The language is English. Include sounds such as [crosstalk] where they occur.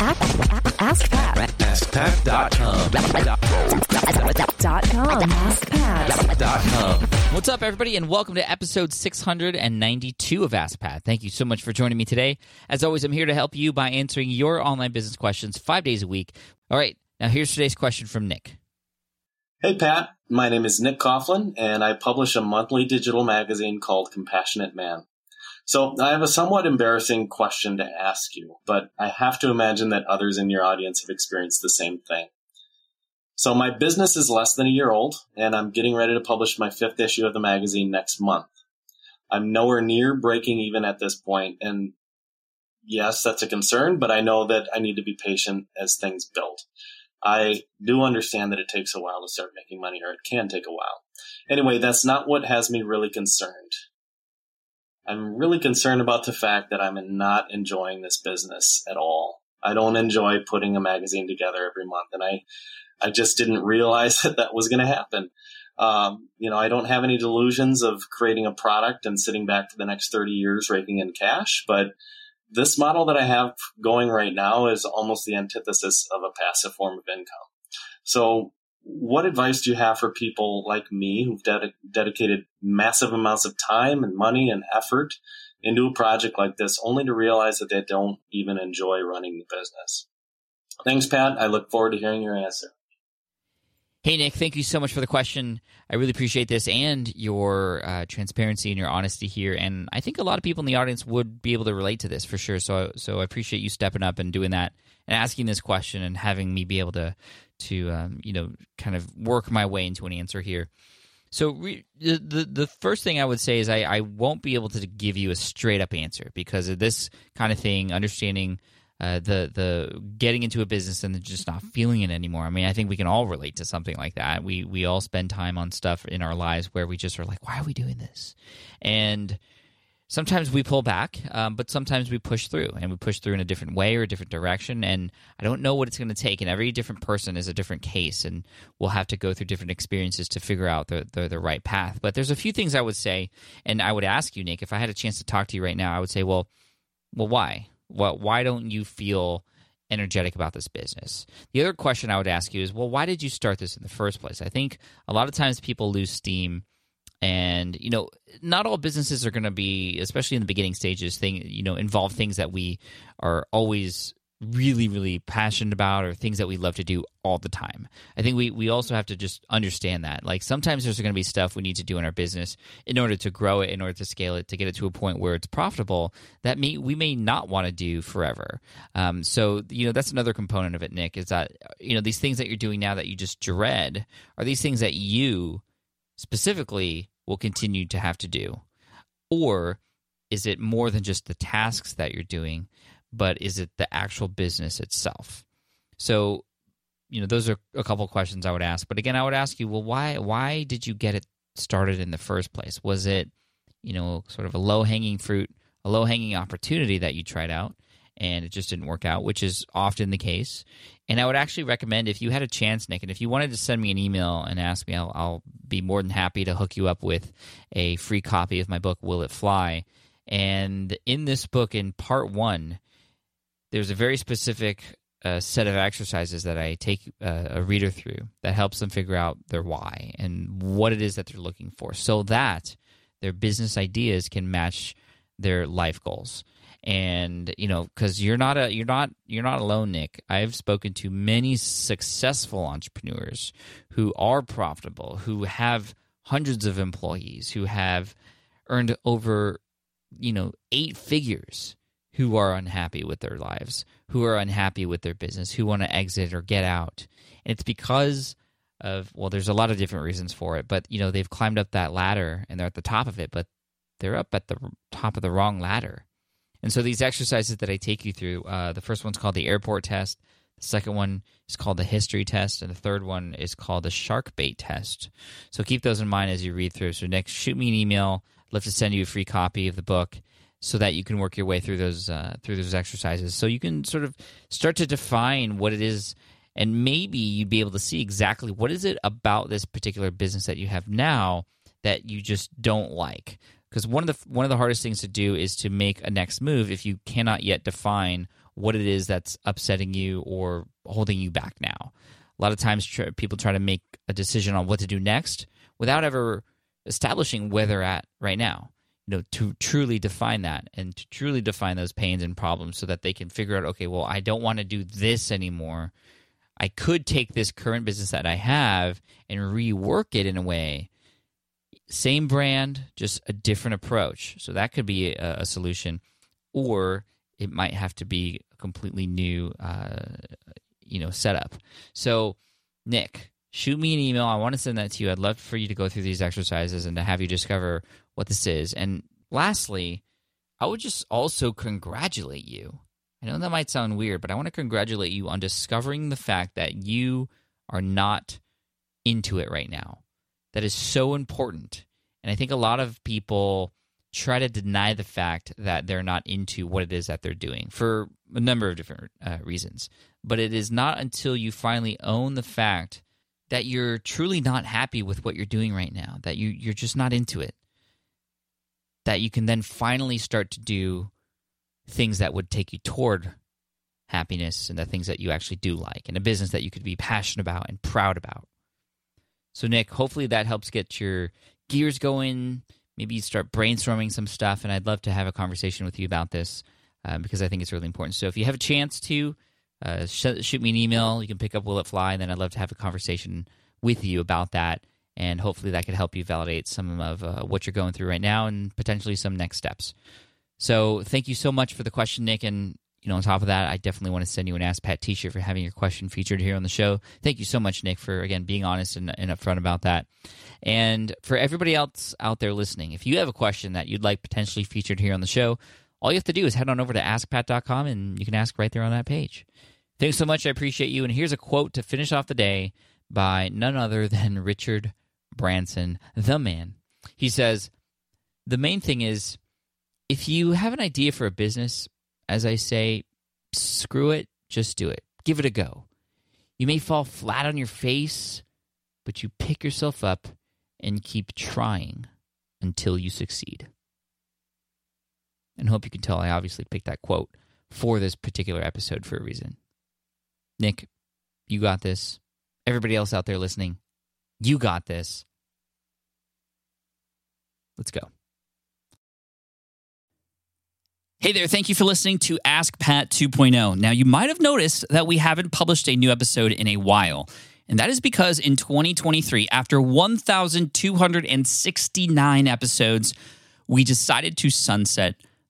Ask Pat. AskPat.com. Dot com. Ask Pat. Dot com. What's up, everybody, and welcome to episode 692 of AskPat. Thank you so much for joining me today. As always, I'm here to help you by answering your online business questions five days a week. All right, now here's today's question from Nick. Hey, Pat. My name is Nick Coughlin, and I publish a monthly digital magazine called Compassionate Man. So I have a somewhat embarrassing question to ask you, but I have to imagine that others in your audience have experienced the same thing. So my business is less than a year old, and I'm getting ready to publish my fifth issue of the magazine next month. I'm nowhere near breaking even at this point, and yes, that's a concern, but I know that I need to be patient as things build. I do understand that it takes a while to start making money, or it can take a while. Anyway, that's not what has me really concerned. I'm really concerned about the fact that I'm not enjoying this business at all. I don't enjoy putting a magazine together every month, and I, I just didn't realize [laughs] that that was going to happen. Um, you know, I don't have any delusions of creating a product and sitting back for the next 30 years raking in cash, but this model that I have going right now is almost the antithesis of a passive form of income. So what advice do you have for people like me who've ded- dedicated massive amounts of time and money and effort into a project like this only to realize that they don't even enjoy running the business? Thanks, Pat. I look forward to hearing your answer. Hey, Nick, thank you so much for the question. I really appreciate this and your uh, transparency and your honesty here. And I think a lot of people in the audience would be able to relate to this for sure. So, so I appreciate you stepping up and doing that and asking this question and having me be able to to um, you know kind of work my way into an answer here. So re- the, the the first thing I would say is I, I won't be able to give you a straight up answer because of this kind of thing, understanding uh, the the getting into a business and just not feeling it anymore. I mean, I think we can all relate to something like that. We we all spend time on stuff in our lives where we just are like, why are we doing this? And sometimes we pull back, um, but sometimes we push through and we push through in a different way or a different direction. And I don't know what it's going to take. And every different person is a different case, and we'll have to go through different experiences to figure out the, the, the right path. But there's a few things I would say, and I would ask you, Nick, if I had a chance to talk to you right now, I would say, well, well, why? Well, why don't you feel energetic about this business? The other question I would ask you is, well, why did you start this in the first place? I think a lot of times people lose steam and you know not all businesses are going to be especially in the beginning stages thing you know involve things that we are always really really passionate about or things that we love to do all the time. I think we we also have to just understand that like sometimes there's going to be stuff we need to do in our business in order to grow it in order to scale it to get it to a point where it's profitable that may we may not want to do forever. Um, so you know that's another component of it nick is that you know these things that you're doing now that you just dread are these things that you specifically will continue to have to do? Or is it more than just the tasks that you're doing, but is it the actual business itself? So, you know, those are a couple questions I would ask. But again, I would ask you, well, why why did you get it started in the first place? Was it, you know, sort of a low hanging fruit, a low hanging opportunity that you tried out? and it just didn't work out, which is often the case. And I would actually recommend if you had a chance, Nick, and if you wanted to send me an email and ask me, I'll, I'll be more than happy to hook you up with a free copy of my book, Will It Fly? And in this book, in part one, there's a very specific uh, set of exercises that I take uh, a reader through that helps them figure out their why and what it is that they're looking for so that their business ideas can match their life goals. And you know because you're not a you're not you're not alone nick. I've spoken to many successful entrepreneurs who are profitable who have hundreds of employees who have earned over you know eight figures who are unhappy with their lives who are unhappy with their business who want to exit or get out and it's because of well there's a lot of different reasons for it but you know they've climbed up that ladder and they're at the top of it but they're up at the top of the wrong ladder and so these exercises that I take you through, uh, the first one's called the airport test. The second one is called the history test, and the third one is called the shark bait test. So keep those in mind as you read through. So Nick, shoot me an email. I'd love to send you a free copy of the book so that you can work your way through those uh, through those exercises. So you can sort of start to define what it is, and maybe you'd be able to see exactly what is it about this particular business that you have now that you just don't like because one of the one of the hardest things to do is to make a next move if you cannot yet define what it is that's upsetting you or holding you back now. A lot of times, tr- people try to make a decision on what to do next without ever establishing where they're at right now. You know, to truly define that and to truly define those pains and problems, so that they can figure out, okay, well, I don't want to do this anymore. I could take this current business that I have and rework it in a way same brand, just a different approach. So that could be a, a solution, or it might have to be a completely new, uh, you know, setup. So, Nick, shoot me an email. I want to send that to you. I'd love for you to go through these exercises and to have you discover what this is. And lastly, I would just also congratulate you. I know that might sound weird, but I want to congratulate you on discovering the fact that you are not into it right now that is so important. And I think a lot of people try to deny the fact that they're not into what it is that they're doing for a number of different uh, reasons. But it is not until you finally own the fact that you're truly not happy with what you're doing right now, that you, you're just not into it, that you can then finally start to do things that would take you toward happiness and the things that you actually do like and a business that you could be passionate about and proud about. So, Nick, hopefully that helps get your gears going. Maybe you start brainstorming some stuff, and I'd love to have a conversation with you about this um, because I think it's really important. So, if you have a chance to uh, sh- shoot me an email, you can pick up Will It Fly, and then I'd love to have a conversation with you about that. And hopefully that could help you validate some of uh, what you're going through right now and potentially some next steps. So, thank you so much for the question, Nick. And you know, on top of that, I definitely want to send you an Ask Pat T-shirt for having your question featured here on the show. Thank you so much, Nick, for again being honest and, and upfront about that. And for everybody else out there listening, if you have a question that you'd like potentially featured here on the show, all you have to do is head on over to askpat.com and you can ask right there on that page. Thanks so much. I appreciate you. And here's a quote to finish off the day by none other than Richard Branson, the man. He says, The main thing is if you have an idea for a business, as I say, screw it, just do it. Give it a go. You may fall flat on your face, but you pick yourself up and keep trying until you succeed. And hope you can tell I obviously picked that quote for this particular episode for a reason. Nick, you got this. Everybody else out there listening, you got this. Let's go. Hey there, thank you for listening to Ask Pat 2.0. Now, you might have noticed that we haven't published a new episode in a while. And that is because in 2023, after 1,269 episodes, we decided to sunset